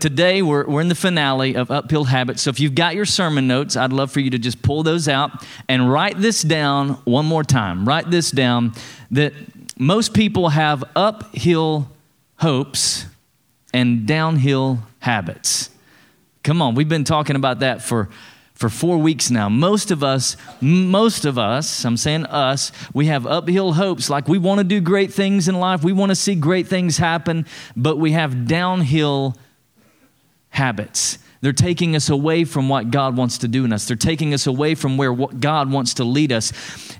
Today, we're, we're in the finale of Uphill Habits. So, if you've got your sermon notes, I'd love for you to just pull those out and write this down one more time. Write this down that most people have uphill hopes and downhill habits. Come on, we've been talking about that for, for four weeks now. Most of us, most of us, I'm saying us, we have uphill hopes like we want to do great things in life, we want to see great things happen, but we have downhill habits. They're taking us away from what God wants to do in us. They're taking us away from where God wants to lead us.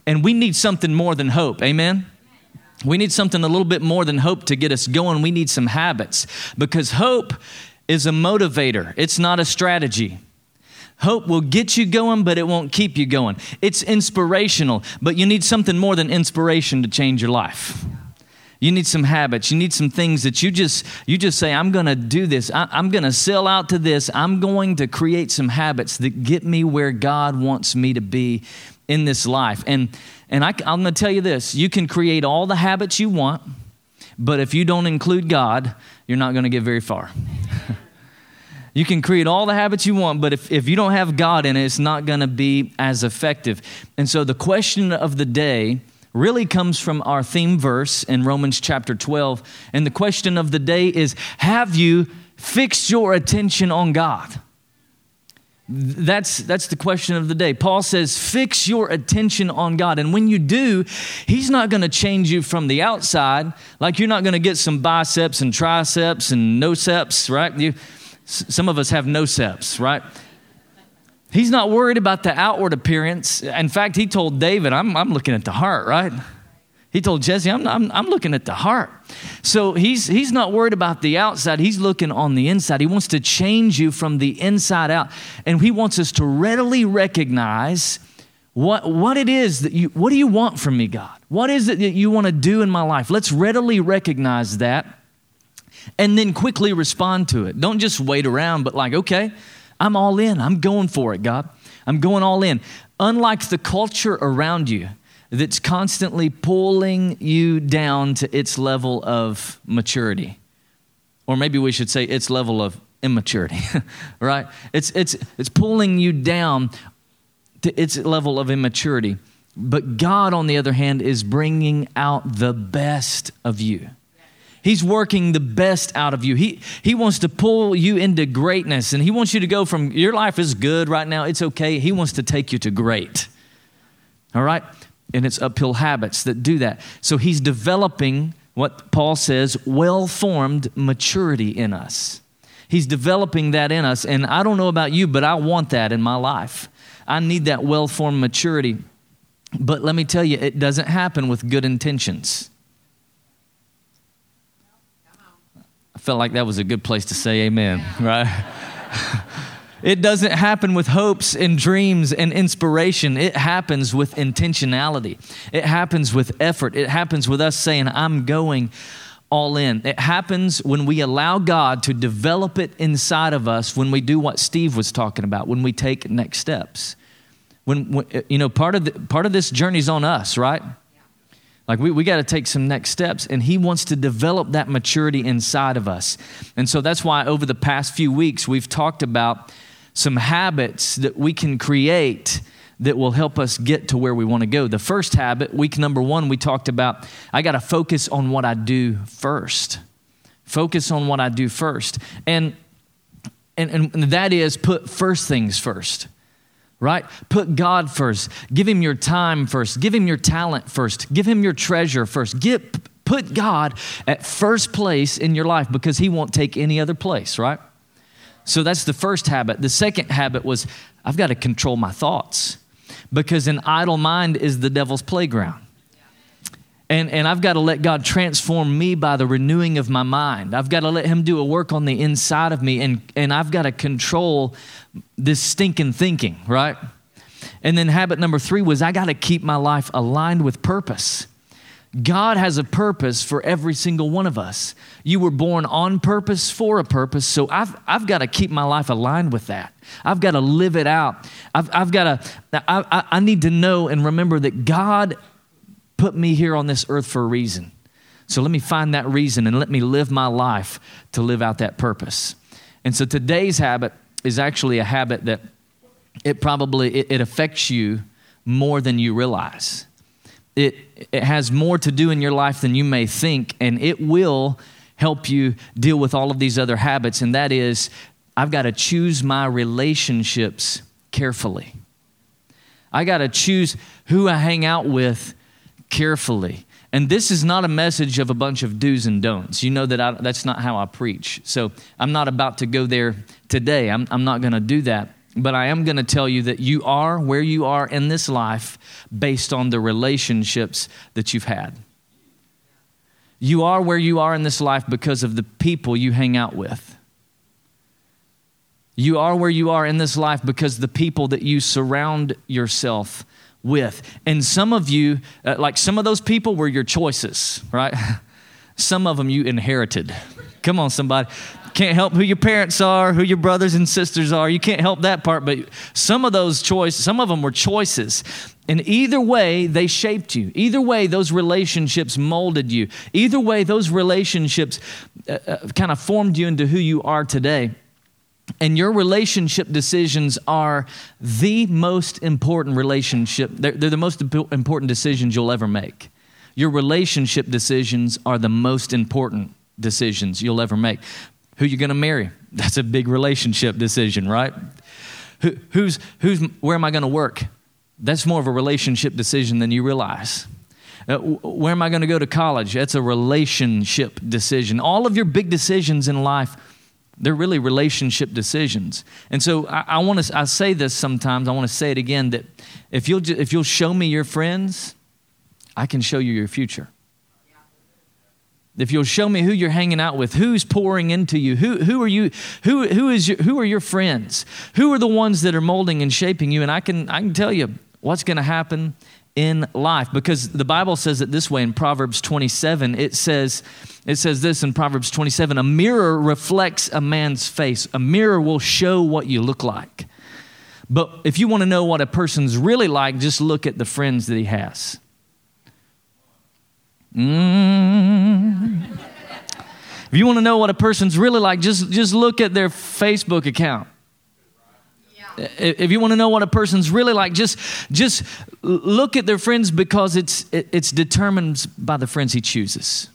And we need something more than hope. Amen? We need something a little bit more than hope to get us going. We need some habits because hope is a motivator, it's not a strategy. Hope will get you going, but it won't keep you going. It's inspirational, but you need something more than inspiration to change your life. You need some habits. You need some things that you just you just say, I'm going to do this. I, am going to sell out to this. I'm going to create some habits that get me where God wants me to be in this life. And and I, I'm going to tell you this: you can create all the habits you want, but if you don't include God, you're not going to get very far. You can create all the habits you want, but if, if you don't have God in it, it's not going to be as effective. And so the question of the day really comes from our theme verse in Romans chapter 12. And the question of the day is Have you fixed your attention on God? That's, that's the question of the day. Paul says, fix your attention on God. And when you do, He's not going to change you from the outside. Like you're not going to get some biceps and triceps and noceps, right? You, some of us have noceps, right? He's not worried about the outward appearance. In fact, he told David, I'm, I'm looking at the heart, right? He told Jesse, I'm, I'm, I'm looking at the heart. So he's, he's not worried about the outside. He's looking on the inside. He wants to change you from the inside out. And he wants us to readily recognize what, what it is that you, what do you want from me, God? What is it that you want to do in my life? Let's readily recognize that and then quickly respond to it. Don't just wait around, but like, okay, I'm all in. I'm going for it, God. I'm going all in. Unlike the culture around you that's constantly pulling you down to its level of maturity. Or maybe we should say its level of immaturity, right? It's, it's, it's pulling you down to its level of immaturity. But God, on the other hand, is bringing out the best of you. He's working the best out of you. He, he wants to pull you into greatness, and He wants you to go from your life is good right now, it's okay. He wants to take you to great. All right? And it's uphill habits that do that. So He's developing what Paul says well formed maturity in us. He's developing that in us. And I don't know about you, but I want that in my life. I need that well formed maturity. But let me tell you, it doesn't happen with good intentions. Felt like that was a good place to say amen, right? it doesn't happen with hopes and dreams and inspiration. It happens with intentionality. It happens with effort. It happens with us saying, I'm going all in. It happens when we allow God to develop it inside of us when we do what Steve was talking about, when we take next steps. When, when you know, part of, the, part of this journey is on us, right? Like, we, we got to take some next steps, and He wants to develop that maturity inside of us. And so that's why over the past few weeks, we've talked about some habits that we can create that will help us get to where we want to go. The first habit, week number one, we talked about I got to focus on what I do first. Focus on what I do first. And, and, and that is put first things first right? Put God first. Give him your time first. Give him your talent first. Give him your treasure first. Get, put God at first place in your life because he won't take any other place, right? So that's the first habit. The second habit was I've got to control my thoughts because an idle mind is the devil's playground. And, and I've got to let God transform me by the renewing of my mind. I've got to let Him do a work on the inside of me, and, and I've got to control this stinking thinking, right? And then habit number three was I got to keep my life aligned with purpose. God has a purpose for every single one of us. You were born on purpose for a purpose, so I've, I've got to keep my life aligned with that. I've got to live it out. I've, I've got to, I, I need to know and remember that God put me here on this earth for a reason. So let me find that reason and let me live my life to live out that purpose. And so today's habit is actually a habit that it probably it, it affects you more than you realize. It, it has more to do in your life than you may think, and it will help you deal with all of these other habits, and that is I've got to choose my relationships carefully. I got to choose who I hang out with carefully. And this is not a message of a bunch of do's and don'ts. You know that I, that's not how I preach. So I'm not about to go there today. I'm, I'm not going to do that. But I am going to tell you that you are where you are in this life based on the relationships that you've had. You are where you are in this life because of the people you hang out with. You are where you are in this life because the people that you surround yourself with. And some of you, uh, like some of those people were your choices, right? some of them you inherited. Come on, somebody. Can't help who your parents are, who your brothers and sisters are. You can't help that part, but some of those choices, some of them were choices. And either way, they shaped you. Either way, those relationships molded you. Either way, those relationships uh, uh, kind of formed you into who you are today. And your relationship decisions are the most important relationship, they're, they're the most important decisions you'll ever make. Your relationship decisions are the most important decisions you'll ever make. Who you're going to marry? That's a big relationship decision, right? Who, who's, who's, where am I going to work? That's more of a relationship decision than you realize. Uh, where am I going to go to college? That's a relationship decision. All of your big decisions in life, they're really relationship decisions. And so I, I want to, I say this sometimes, I want to say it again that if you'll, if you'll show me your friends, I can show you your future. If you'll show me who you're hanging out with, who's pouring into you, who, who are you, who, who, is your, who are your friends, who are the ones that are molding and shaping you, and I can, I can tell you what's going to happen in life because the Bible says it this way in Proverbs 27. It says, it says this in Proverbs 27 a mirror reflects a man's face, a mirror will show what you look like. But if you want to know what a person's really like, just look at the friends that he has. Mm. If you want to know what a person's really like, just, just look at their Facebook account. If you want to know what a person's really like, just, just look at their friends because it's, it, it's determined by the friends he chooses.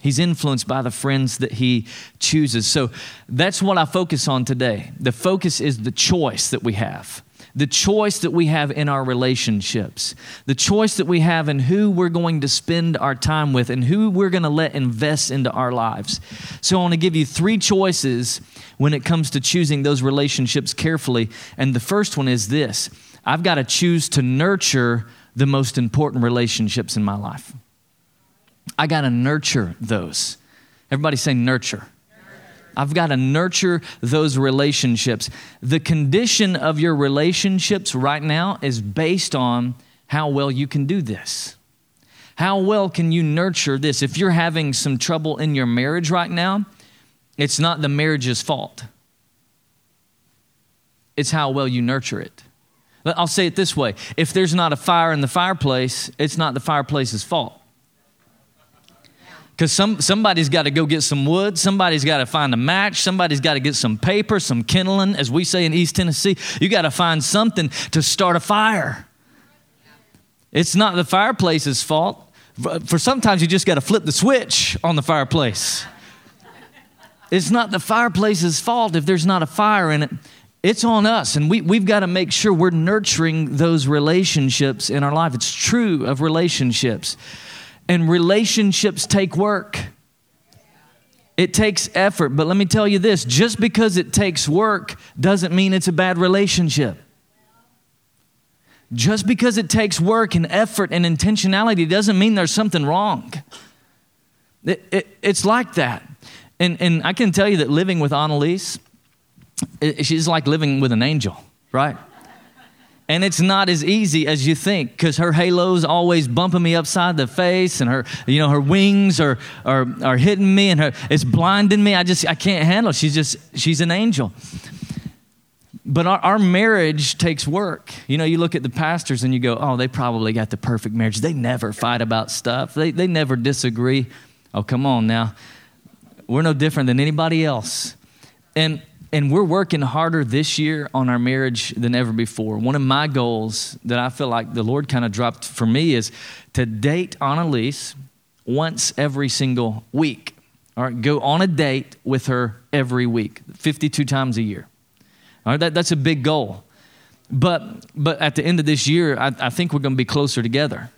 He's influenced by the friends that he chooses. So that's what I focus on today. The focus is the choice that we have the choice that we have in our relationships, the choice that we have in who we're going to spend our time with and who we're going to let invest into our lives. So I want to give you three choices when it comes to choosing those relationships carefully. And the first one is this I've got to choose to nurture the most important relationships in my life. I got to nurture those. Everybody say nurture. I've got to nurture those relationships. The condition of your relationships right now is based on how well you can do this. How well can you nurture this? If you're having some trouble in your marriage right now, it's not the marriage's fault, it's how well you nurture it. I'll say it this way if there's not a fire in the fireplace, it's not the fireplace's fault. Because some, somebody's got to go get some wood, somebody's got to find a match, somebody's got to get some paper, some kindling, as we say in East Tennessee. You got to find something to start a fire. It's not the fireplace's fault. For sometimes you just got to flip the switch on the fireplace. It's not the fireplace's fault if there's not a fire in it. It's on us, and we, we've got to make sure we're nurturing those relationships in our life. It's true of relationships. And relationships take work. It takes effort. But let me tell you this just because it takes work doesn't mean it's a bad relationship. Just because it takes work and effort and intentionality doesn't mean there's something wrong. It, it, it's like that. And, and I can tell you that living with Annalise, it, she's like living with an angel, right? And it's not as easy as you think because her halo's always bumping me upside the face and her, you know, her wings are, are, are hitting me and her, it's blinding me. I just, I can't handle it. She's just, she's an angel. But our, our marriage takes work. You know, you look at the pastors and you go, oh, they probably got the perfect marriage. They never fight about stuff, they, they never disagree. Oh, come on now. We're no different than anybody else. And and we're working harder this year on our marriage than ever before. One of my goals that I feel like the Lord kind of dropped for me is to date Annalise once every single week. All right, go on a date with her every week, 52 times a year. All right, that, that's a big goal. But, but at the end of this year, I, I think we're going to be closer together.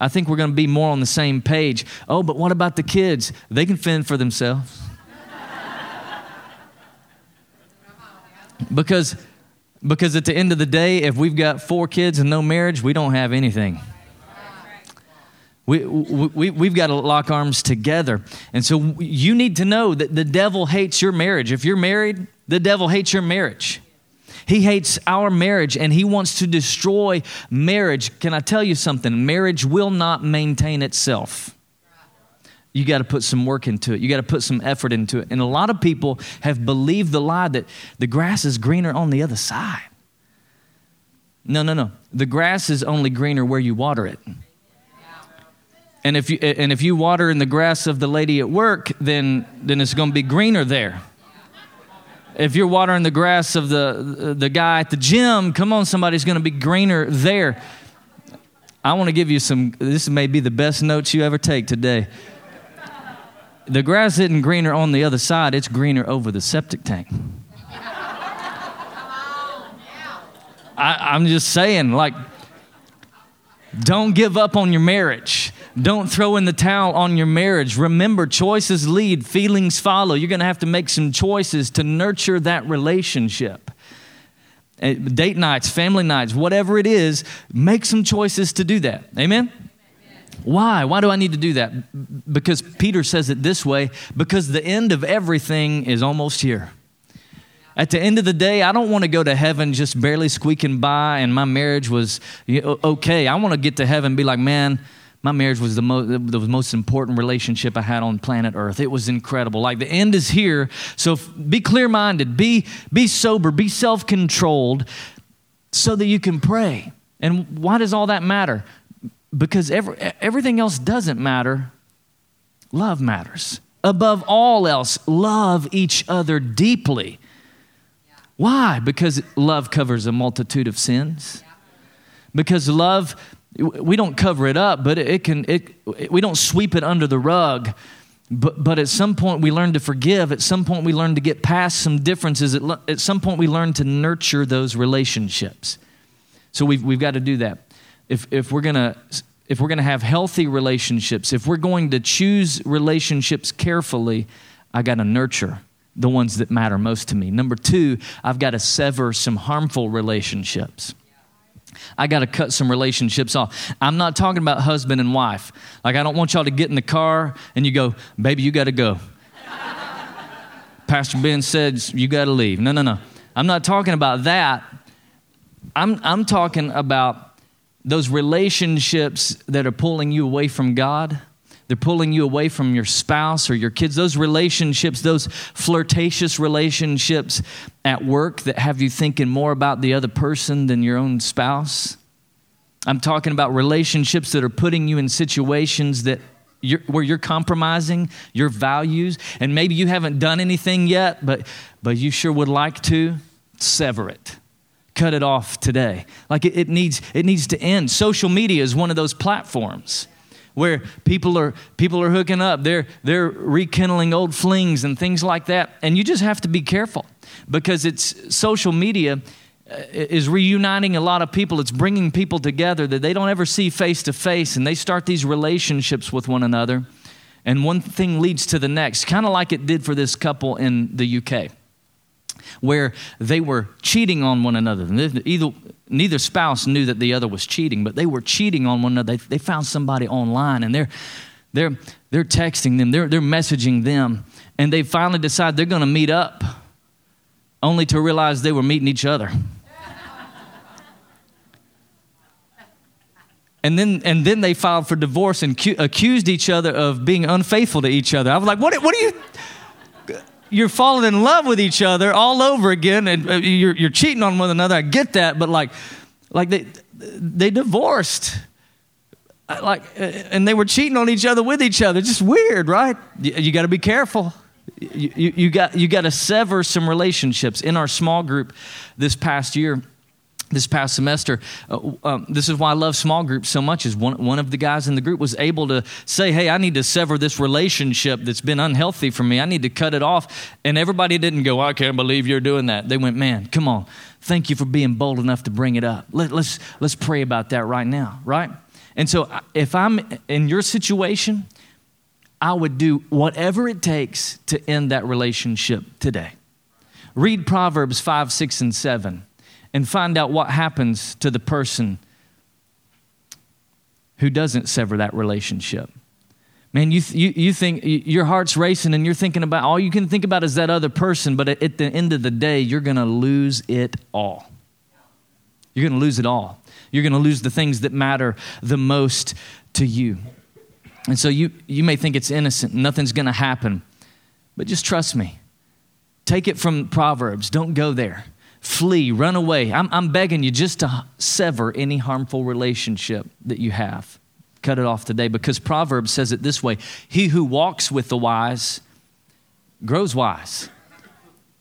I think we're going to be more on the same page. Oh, but what about the kids? They can fend for themselves. Because, because at the end of the day, if we've got four kids and no marriage, we don't have anything. We, we, we've got to lock arms together. And so you need to know that the devil hates your marriage. If you're married, the devil hates your marriage. He hates our marriage and he wants to destroy marriage. Can I tell you something? Marriage will not maintain itself. You got to put some work into it. You got to put some effort into it. And a lot of people have believed the lie that the grass is greener on the other side. No, no, no. The grass is only greener where you water it. And if you, and if you water in the grass of the lady at work, then, then it's going to be greener there. If you're watering the grass of the, the guy at the gym, come on, somebody's going to be greener there. I want to give you some, this may be the best notes you ever take today. The grass isn't greener on the other side, it's greener over the septic tank. I, I'm just saying, like, don't give up on your marriage. Don't throw in the towel on your marriage. Remember, choices lead, feelings follow. You're going to have to make some choices to nurture that relationship. Eh, date nights, family nights, whatever it is, make some choices to do that. Amen? Why? Why do I need to do that? Because Peter says it this way because the end of everything is almost here. At the end of the day, I don't want to go to heaven just barely squeaking by and my marriage was okay. I want to get to heaven and be like, man, my marriage was the, mo- the most important relationship I had on planet Earth. It was incredible. Like the end is here. So be clear minded, be, be sober, be self controlled so that you can pray. And why does all that matter? Because every, everything else doesn't matter. Love matters. Above all else, love each other deeply. Why? Because love covers a multitude of sins. Because love we don't cover it up, but it can, it, we don't sweep it under the rug. But, but at some point, we learn to forgive. At some point, we learn to get past some differences. At, at some point, we learn to nurture those relationships. So we've, we've got to do that. If, if we're going to if we're going to have healthy relationships, if we're going to choose relationships carefully, I got to nurture the ones that matter most to me. Number two, I've got to sever some harmful relationships. I got to cut some relationships off. I'm not talking about husband and wife. Like, I don't want y'all to get in the car and you go, baby, you got to go. Pastor Ben said, you got to leave. No, no, no. I'm not talking about that. I'm, I'm talking about those relationships that are pulling you away from God they're pulling you away from your spouse or your kids. Those relationships, those flirtatious relationships at work that have you thinking more about the other person than your own spouse. I'm talking about relationships that are putting you in situations that you're, where you're compromising your values, and maybe you haven't done anything yet, but, but you sure would like to. Sever it cut it off today. Like it, it, needs, it needs to end. Social media is one of those platforms where people are people are hooking up they're they're rekindling old flings and things like that and you just have to be careful because it's social media uh, is reuniting a lot of people it's bringing people together that they don't ever see face to face and they start these relationships with one another and one thing leads to the next kind of like it did for this couple in the UK where they were cheating on one another. Either, neither spouse knew that the other was cheating, but they were cheating on one another. They, they found somebody online and they're, they're, they're texting them, they're, they're messaging them, and they finally decide they're going to meet up, only to realize they were meeting each other. And then, and then they filed for divorce and cu- accused each other of being unfaithful to each other. I was like, what, what are you? You're falling in love with each other all over again and uh, you're, you're cheating on one another. I get that, but like, like they, they divorced. Like, uh, and they were cheating on each other with each other. Just weird, right? You, you got to be careful. You, you, you got, you got to sever some relationships. In our small group this past year, this past semester uh, um, this is why i love small groups so much is one, one of the guys in the group was able to say hey i need to sever this relationship that's been unhealthy for me. I need to cut it off. And everybody didn't go i can't believe you're doing that. They went man come on. Thank you for being bold enough to bring it up. Let, let's let's pray about that right now right? And so if i'm in your situation I would do whatever it takes to end that relationship today. Read Proverbs 5, 6, and 7 and find out what happens to the person who doesn't sever that relationship. Man, you, you, you think your heart's racing and you're thinking about all you can think about is that other person, but at the end of the day, you're going to lose it all. You're going to lose it all. You're going to lose the things that matter the most to you. And so you, you may think it's innocent, nothing's going to happen. But just trust me. Take it from Proverbs. Don't go there. Flee, run away. I'm, I'm begging you just to sever any harmful relationship that you have. Cut it off today because Proverbs says it this way He who walks with the wise grows wise.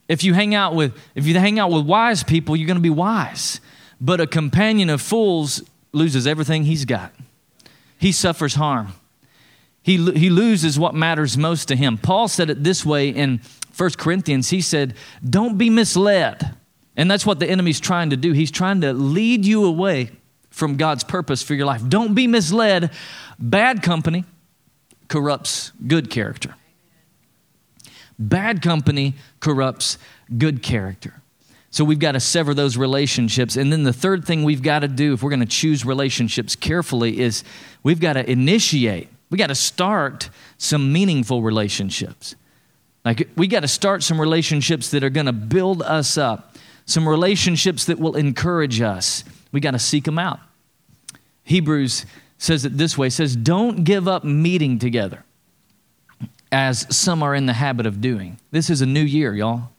If you hang out with if you hang out with wise people, you're going to be wise. But a companion of fools loses everything he's got. He suffers harm he, he loses what matters most to him. Paul said it this way in 1 Corinthians. He said, Don't be misled. And that's what the enemy's trying to do. He's trying to lead you away from God's purpose for your life. Don't be misled. Bad company corrupts good character. Bad company corrupts good character. So we've got to sever those relationships. And then the third thing we've got to do if we're going to choose relationships carefully is we've got to initiate we got to start some meaningful relationships. Like, we got to start some relationships that are going to build us up, some relationships that will encourage us. We got to seek them out. Hebrews says it this way says, Don't give up meeting together as some are in the habit of doing. This is a new year, y'all.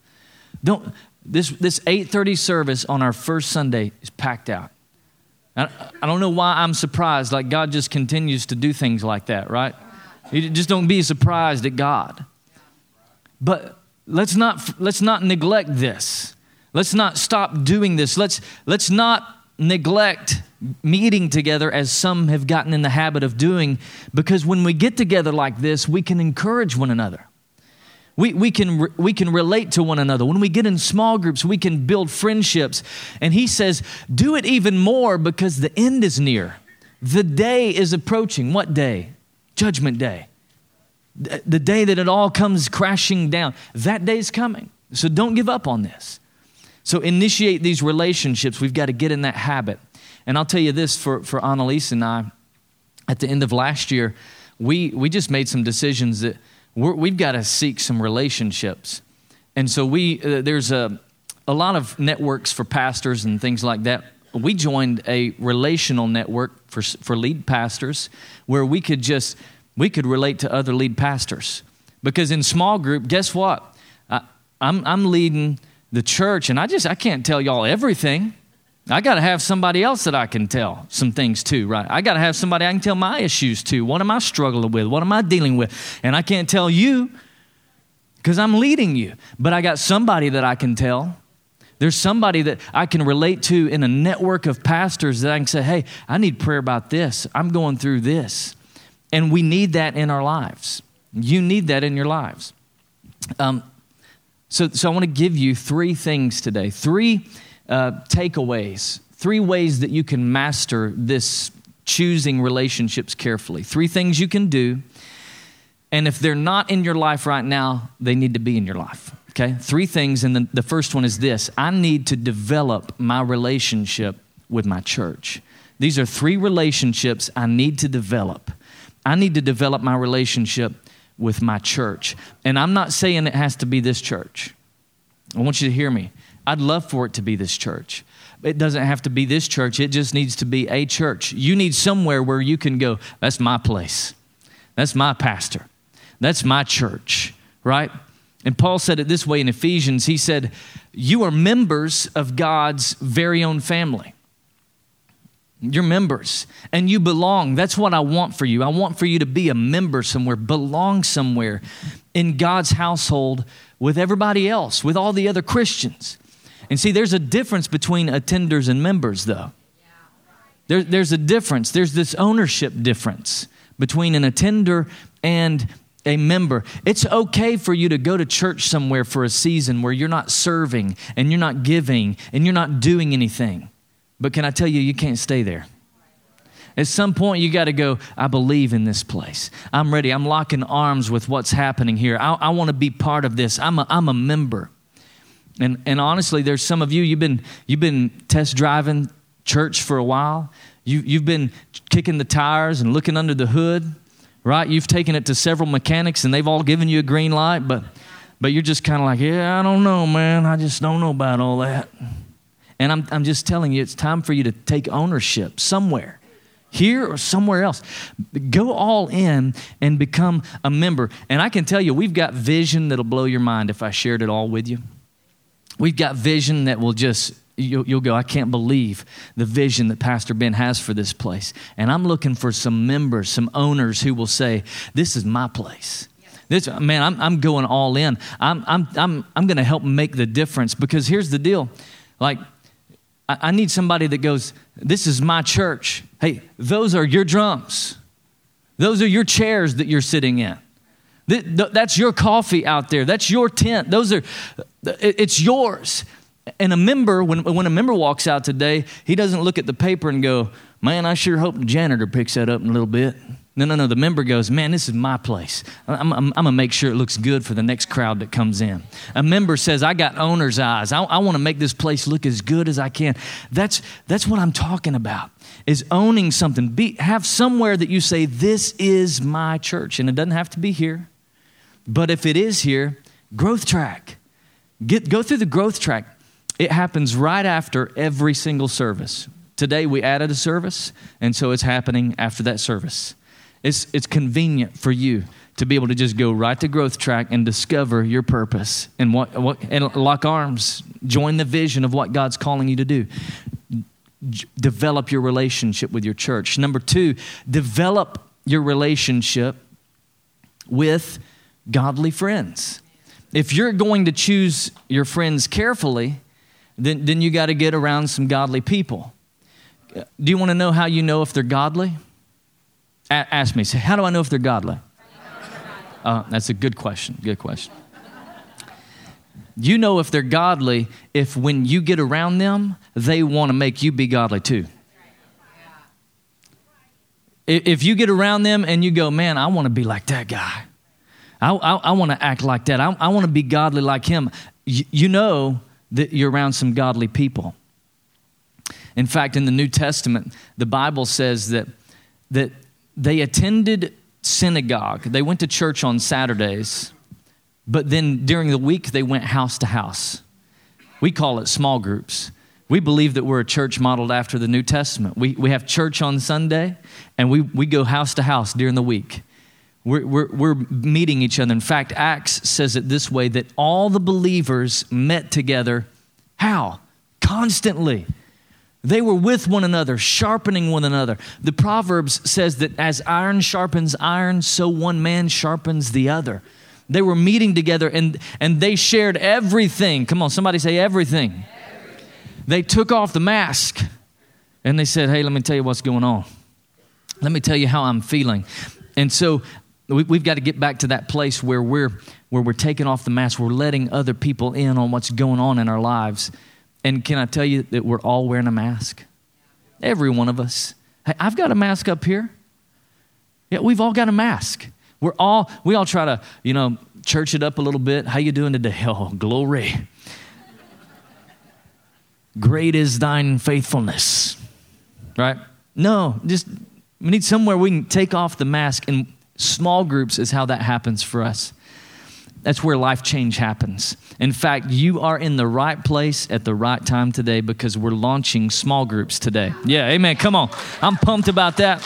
Don't, this, this 8.30 service on our first Sunday is packed out. I don't know why I'm surprised. Like God just continues to do things like that, right? You just don't be surprised at God. But let's not let's not neglect this. Let's not stop doing this. Let's let's not neglect meeting together as some have gotten in the habit of doing because when we get together like this, we can encourage one another. We, we, can, we can relate to one another. When we get in small groups, we can build friendships. And he says, do it even more because the end is near. The day is approaching. What day? Judgment day. The day that it all comes crashing down. That day is coming. So don't give up on this. So initiate these relationships. We've got to get in that habit. And I'll tell you this for, for Annalise and I, at the end of last year, we, we just made some decisions that we have got to seek some relationships. And so we, uh, there's a, a lot of networks for pastors and things like that. We joined a relational network for, for lead pastors where we could just, we could relate to other lead pastors. Because in small group, guess what? I, I'm, I'm leading the church and I just, I can't tell y'all everything. I got to have somebody else that I can tell some things to, right? I got to have somebody I can tell my issues to. What am I struggling with? What am I dealing with? And I can't tell you because I'm leading you, but I got somebody that I can tell. There's somebody that I can relate to in a network of pastors that I can say, hey, I need prayer about this. I'm going through this. And we need that in our lives. You need that in your lives. Um, so, so I want to give you three things today. Three uh, takeaways, three ways that you can master this choosing relationships carefully. Three things you can do. And if they're not in your life right now, they need to be in your life. Okay? Three things. And the, the first one is this I need to develop my relationship with my church. These are three relationships I need to develop. I need to develop my relationship with my church. And I'm not saying it has to be this church. I want you to hear me. I'd love for it to be this church. It doesn't have to be this church, it just needs to be a church. You need somewhere where you can go, that's my place. That's my pastor. That's my church, right? And Paul said it this way in Ephesians. He said, You are members of God's very own family. You're members and you belong. That's what I want for you. I want for you to be a member somewhere, belong somewhere in God's household with everybody else, with all the other Christians. And see, there's a difference between attenders and members, though. There, there's a difference. There's this ownership difference between an attender and a member. It's okay for you to go to church somewhere for a season where you're not serving and you're not giving and you're not doing anything. But can I tell you, you can't stay there. At some point, you got to go, I believe in this place. I'm ready. I'm locking arms with what's happening here. I, I want to be part of this. I'm a, I'm a member. And, and honestly, there's some of you, you've been, you've been test driving church for a while. You, you've been kicking the tires and looking under the hood, right? You've taken it to several mechanics and they've all given you a green light, but, but you're just kind of like, yeah, I don't know, man. I just don't know about all that. And I'm, I'm just telling you, it's time for you to take ownership somewhere, here or somewhere else. Go all in and become a member. And I can tell you, we've got vision that'll blow your mind if I shared it all with you. We've got vision that will just You'll, you'll, go, I can't believe the vision that Pastor Ben has for this place. And I'm looking for some members, some owners who will say, This is my place. This, man, I'm, I'm going all in. I'm, I'm, I'm, I'm going to help make the difference because here's the deal. Like, I, need somebody that goes, This is my church. Hey, those are your drums, those are your chairs that you're sitting in. That's your coffee out there. That's your tent. Those are, it's yours. And a member, when, when a member walks out today, he doesn't look at the paper and go, Man, I sure hope the janitor picks that up in a little bit. No, no, no. The member goes, Man, this is my place. I'm, I'm, I'm going to make sure it looks good for the next crowd that comes in. A member says, I got owner's eyes. I, I want to make this place look as good as I can. That's, that's what I'm talking about, is owning something. Be, have somewhere that you say, This is my church. And it doesn't have to be here. But if it is here, growth track. Get, go through the growth track. It happens right after every single service. Today we added a service, and so it's happening after that service. It's, it's convenient for you to be able to just go right to growth track and discover your purpose and what, what and lock arms, join the vision of what God's calling you to do. develop your relationship with your church. Number two, develop your relationship with godly friends. If you're going to choose your friends carefully, then, then you got to get around some godly people. Do you want to know how you know if they're godly? A- ask me. Say, how do I know if they're godly? Uh, that's a good question. Good question. You know if they're godly if when you get around them, they want to make you be godly too. If you get around them and you go, man, I want to be like that guy. I, I, I want to act like that. I, I want to be godly like him. Y- you know that you're around some godly people. In fact, in the New Testament, the Bible says that, that they attended synagogue, they went to church on Saturdays, but then during the week, they went house to house. We call it small groups. We believe that we're a church modeled after the New Testament. We, we have church on Sunday, and we, we go house to house during the week. We're, we're, we're, meeting each other. In fact, Acts says it this way that all the believers met together. How? Constantly. They were with one another, sharpening one another. The Proverbs says that as iron sharpens iron, so one man sharpens the other. They were meeting together and, and they shared everything. Come on, somebody say everything. everything. They took off the mask and they said, Hey, let me tell you what's going on. Let me tell you how I'm feeling. And so We've got to get back to that place where we're, where we're taking off the mask. We're letting other people in on what's going on in our lives. And can I tell you that we're all wearing a mask? Every one of us. Hey, I've got a mask up here. Yeah, we've all got a mask. We're all, we all try to, you know, church it up a little bit. How you doing today? Oh, glory. Great is thine faithfulness. Right? No, just we need somewhere we can take off the mask and Small groups is how that happens for us. That's where life change happens. In fact, you are in the right place at the right time today because we're launching small groups today. Yeah, amen. Come on. I'm pumped about that.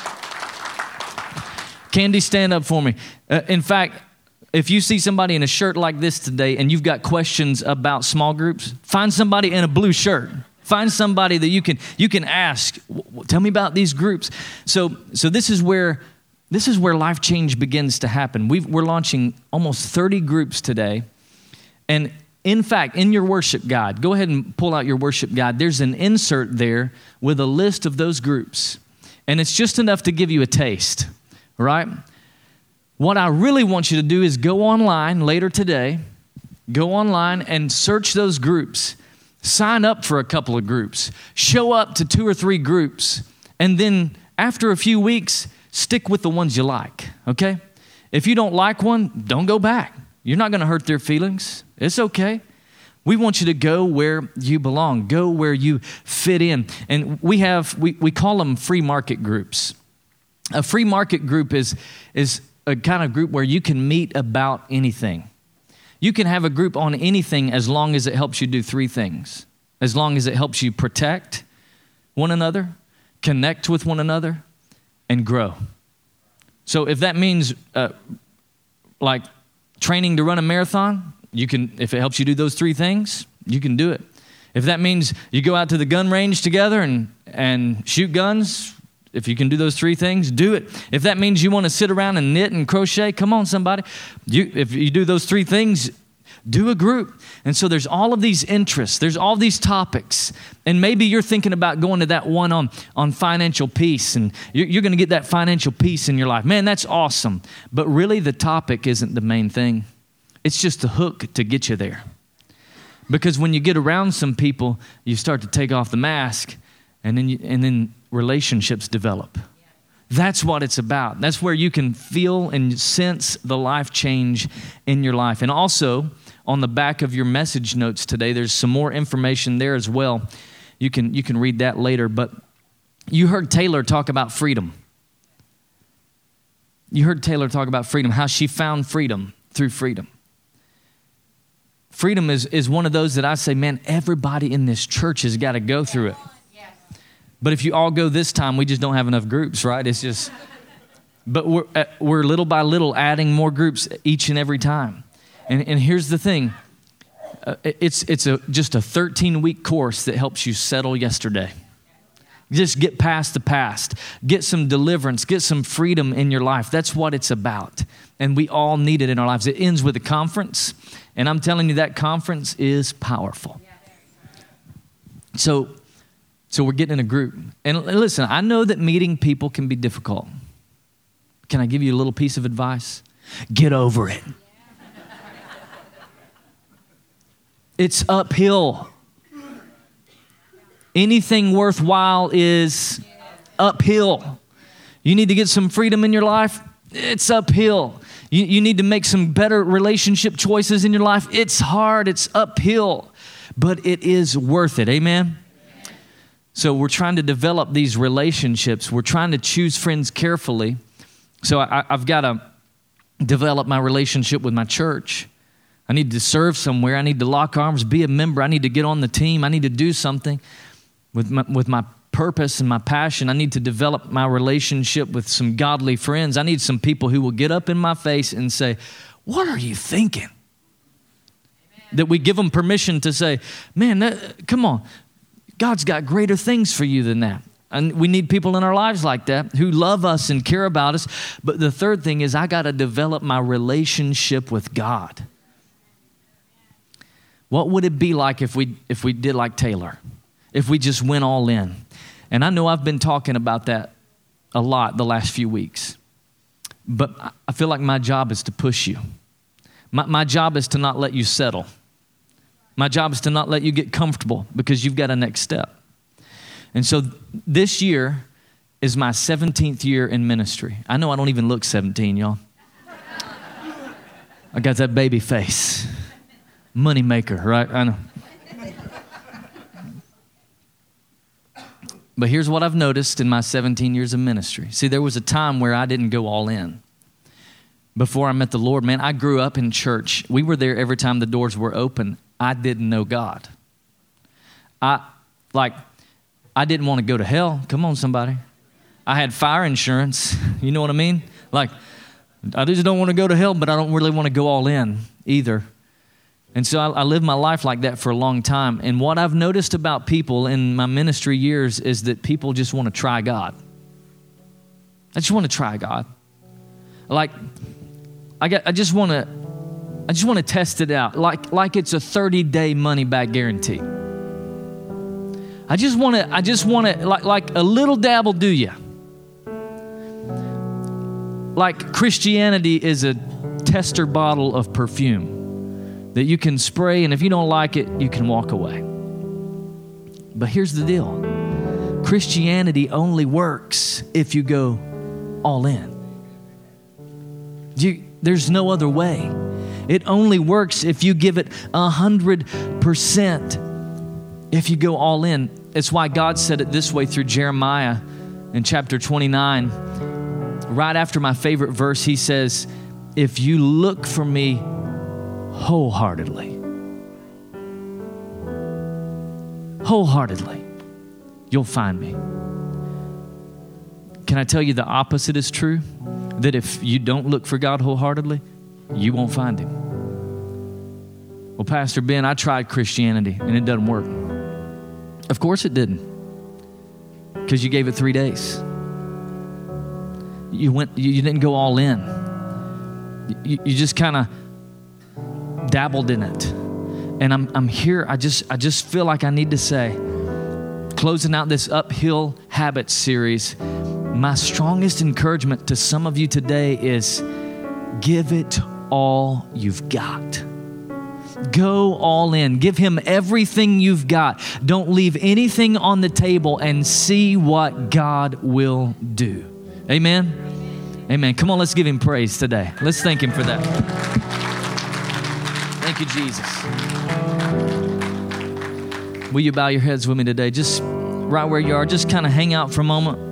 Candy, stand up for me. Uh, in fact, if you see somebody in a shirt like this today and you've got questions about small groups, find somebody in a blue shirt. Find somebody that you can you can ask. Tell me about these groups. So so this is where this is where life change begins to happen. we are launching almost 30 groups today, and in fact, in your worship guide, go ahead and pull out your worship guide. There's an insert there with a list of those groups, and it's just enough to give you a taste, right? What I really want you to do is go online later today, go online and search those groups. Sign up for a couple of groups. Show up to two or three groups. And then after a few weeks, stick with the ones you like, okay? If you don't like one, don't go back. You're not going to hurt their feelings. It's okay. We want you to go where you belong, go where you fit in. And we have, we, we call them free market groups. A free market group is, is a kind of group where you can meet about anything. You can have a group on anything as long as it helps you do three things as long as it helps you protect one another, connect with one another, and grow. So if that means uh, like training to run a marathon, you can, if it helps you do those three things, you can do it. If that means you go out to the gun range together and, and shoot guns, if you can do those three things, do it. If that means you want to sit around and knit and crochet, come on, somebody. You, if you do those three things, do a group. And so there's all of these interests, there's all these topics. And maybe you're thinking about going to that one on, on financial peace, and you're, you're going to get that financial peace in your life. Man, that's awesome. But really, the topic isn't the main thing, it's just a hook to get you there. Because when you get around some people, you start to take off the mask, and then, you, and then relationships develop. That's what it's about. That's where you can feel and sense the life change in your life. And also, on the back of your message notes today, there's some more information there as well. You can, you can read that later. But you heard Taylor talk about freedom. You heard Taylor talk about freedom, how she found freedom through freedom. Freedom is, is one of those that I say, man, everybody in this church has got to go through it. But if you all go this time, we just don't have enough groups, right? It's just, but we're, uh, we're little by little adding more groups each and every time. And, and here's the thing uh, it's, it's a, just a 13 week course that helps you settle yesterday. Just get past the past, get some deliverance, get some freedom in your life. That's what it's about. And we all need it in our lives. It ends with a conference, and I'm telling you, that conference is powerful. So, so we're getting in a group. And listen, I know that meeting people can be difficult. Can I give you a little piece of advice? Get over it. It's uphill. Anything worthwhile is uphill. You need to get some freedom in your life, it's uphill. You, you need to make some better relationship choices in your life, it's hard, it's uphill, but it is worth it. Amen? So we're trying to develop these relationships. We're trying to choose friends carefully. So I, have got to develop my relationship with my church. I need to serve somewhere. I need to lock arms, be a member. I need to get on the team. I need to do something with my, with my purpose and my passion. I need to develop my relationship with some godly friends. I need some people who will get up in my face and say, What are you thinking? Amen. That we give them permission to say, Man, that, come on, God's got greater things for you than that. And we need people in our lives like that who love us and care about us. But the third thing is, I got to develop my relationship with God. What would it be like if we, if we did like Taylor? If we just went all in? And I know I've been talking about that a lot the last few weeks. But I feel like my job is to push you. My, my job is to not let you settle. My job is to not let you get comfortable because you've got a next step. And so this year is my 17th year in ministry. I know I don't even look 17, y'all. I got that baby face. Money maker, right? I know. But here's what I've noticed in my 17 years of ministry. See, there was a time where I didn't go all in. Before I met the Lord, man, I grew up in church. We were there every time the doors were open. I didn't know God. I like I didn't want to go to hell. Come on, somebody. I had fire insurance. You know what I mean? Like, I just don't want to go to hell, but I don't really want to go all in either. And so I, I lived my life like that for a long time. And what I've noticed about people in my ministry years is that people just want to try God. I just want to try God. Like, I, got, I just want to I just want to test it out like, like it's a 30 day money back guarantee. I just want to, I just want to, like, like a little dabble do you. Like Christianity is a tester bottle of perfume that you can spray, and if you don't like it, you can walk away. But here's the deal Christianity only works if you go all in. You, there's no other way. It only works if you give it a hundred percent. If you go all in. It's why God said it this way through Jeremiah in chapter 29. Right after my favorite verse, he says, If you look for me wholeheartedly, wholeheartedly, you'll find me. Can I tell you the opposite is true? That if you don't look for God wholeheartedly, you won't find him. Well, Pastor Ben, I tried Christianity and it doesn't work. Of course it didn't, because you gave it three days. You went. You didn't go all in. You, you just kind of dabbled in it. And I'm, I'm here. I just I just feel like I need to say, closing out this uphill habits series. My strongest encouragement to some of you today is give it all you've got. Go all in. Give him everything you've got. Don't leave anything on the table and see what God will do. Amen. Amen. Come on, let's give him praise today. Let's thank him for that. Thank you, Jesus. Will you bow your heads with me today? Just right where you are, just kind of hang out for a moment.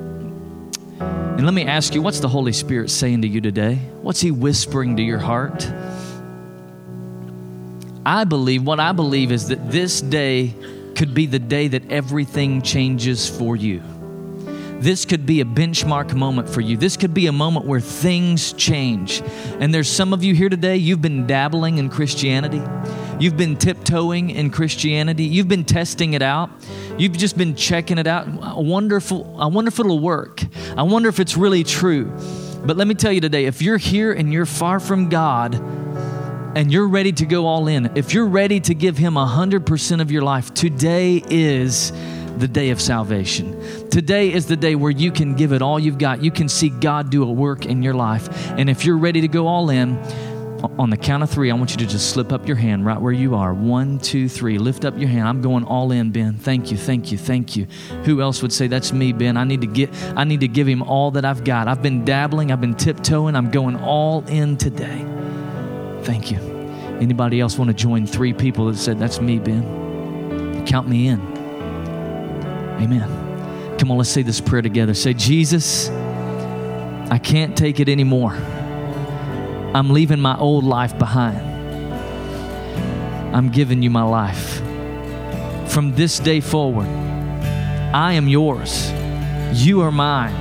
And let me ask you, what's the Holy Spirit saying to you today? What's He whispering to your heart? I believe, what I believe is that this day could be the day that everything changes for you. This could be a benchmark moment for you. This could be a moment where things change. And there's some of you here today, you've been dabbling in Christianity. You've been tiptoeing in Christianity. You've been testing it out. You've just been checking it out. I wonderful, I wonder if it'll work. I wonder if it's really true. But let me tell you today, if you're here and you're far from God, and you're ready to go all in, if you're ready to give Him 100% of your life, today is the day of salvation. Today is the day where you can give it all you've got. You can see God do a work in your life. And if you're ready to go all in, on the count of three, I want you to just slip up your hand right where you are. One, two, three. Lift up your hand. I'm going all in, Ben. Thank you, thank you, thank you. Who else would say that's me, Ben? I need to get I need to give him all that I've got. I've been dabbling, I've been tiptoeing, I'm going all in today. Thank you. Anybody else want to join three people that said, That's me, Ben? Count me in. Amen. Come on, let's say this prayer together. Say, Jesus, I can't take it anymore. I'm leaving my old life behind. I'm giving you my life. From this day forward, I am yours. You are mine.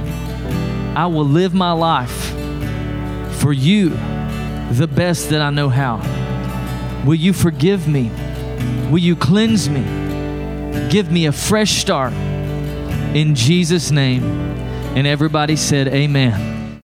I will live my life for you the best that I know how. Will you forgive me? Will you cleanse me? Give me a fresh start in Jesus' name. And everybody said, Amen.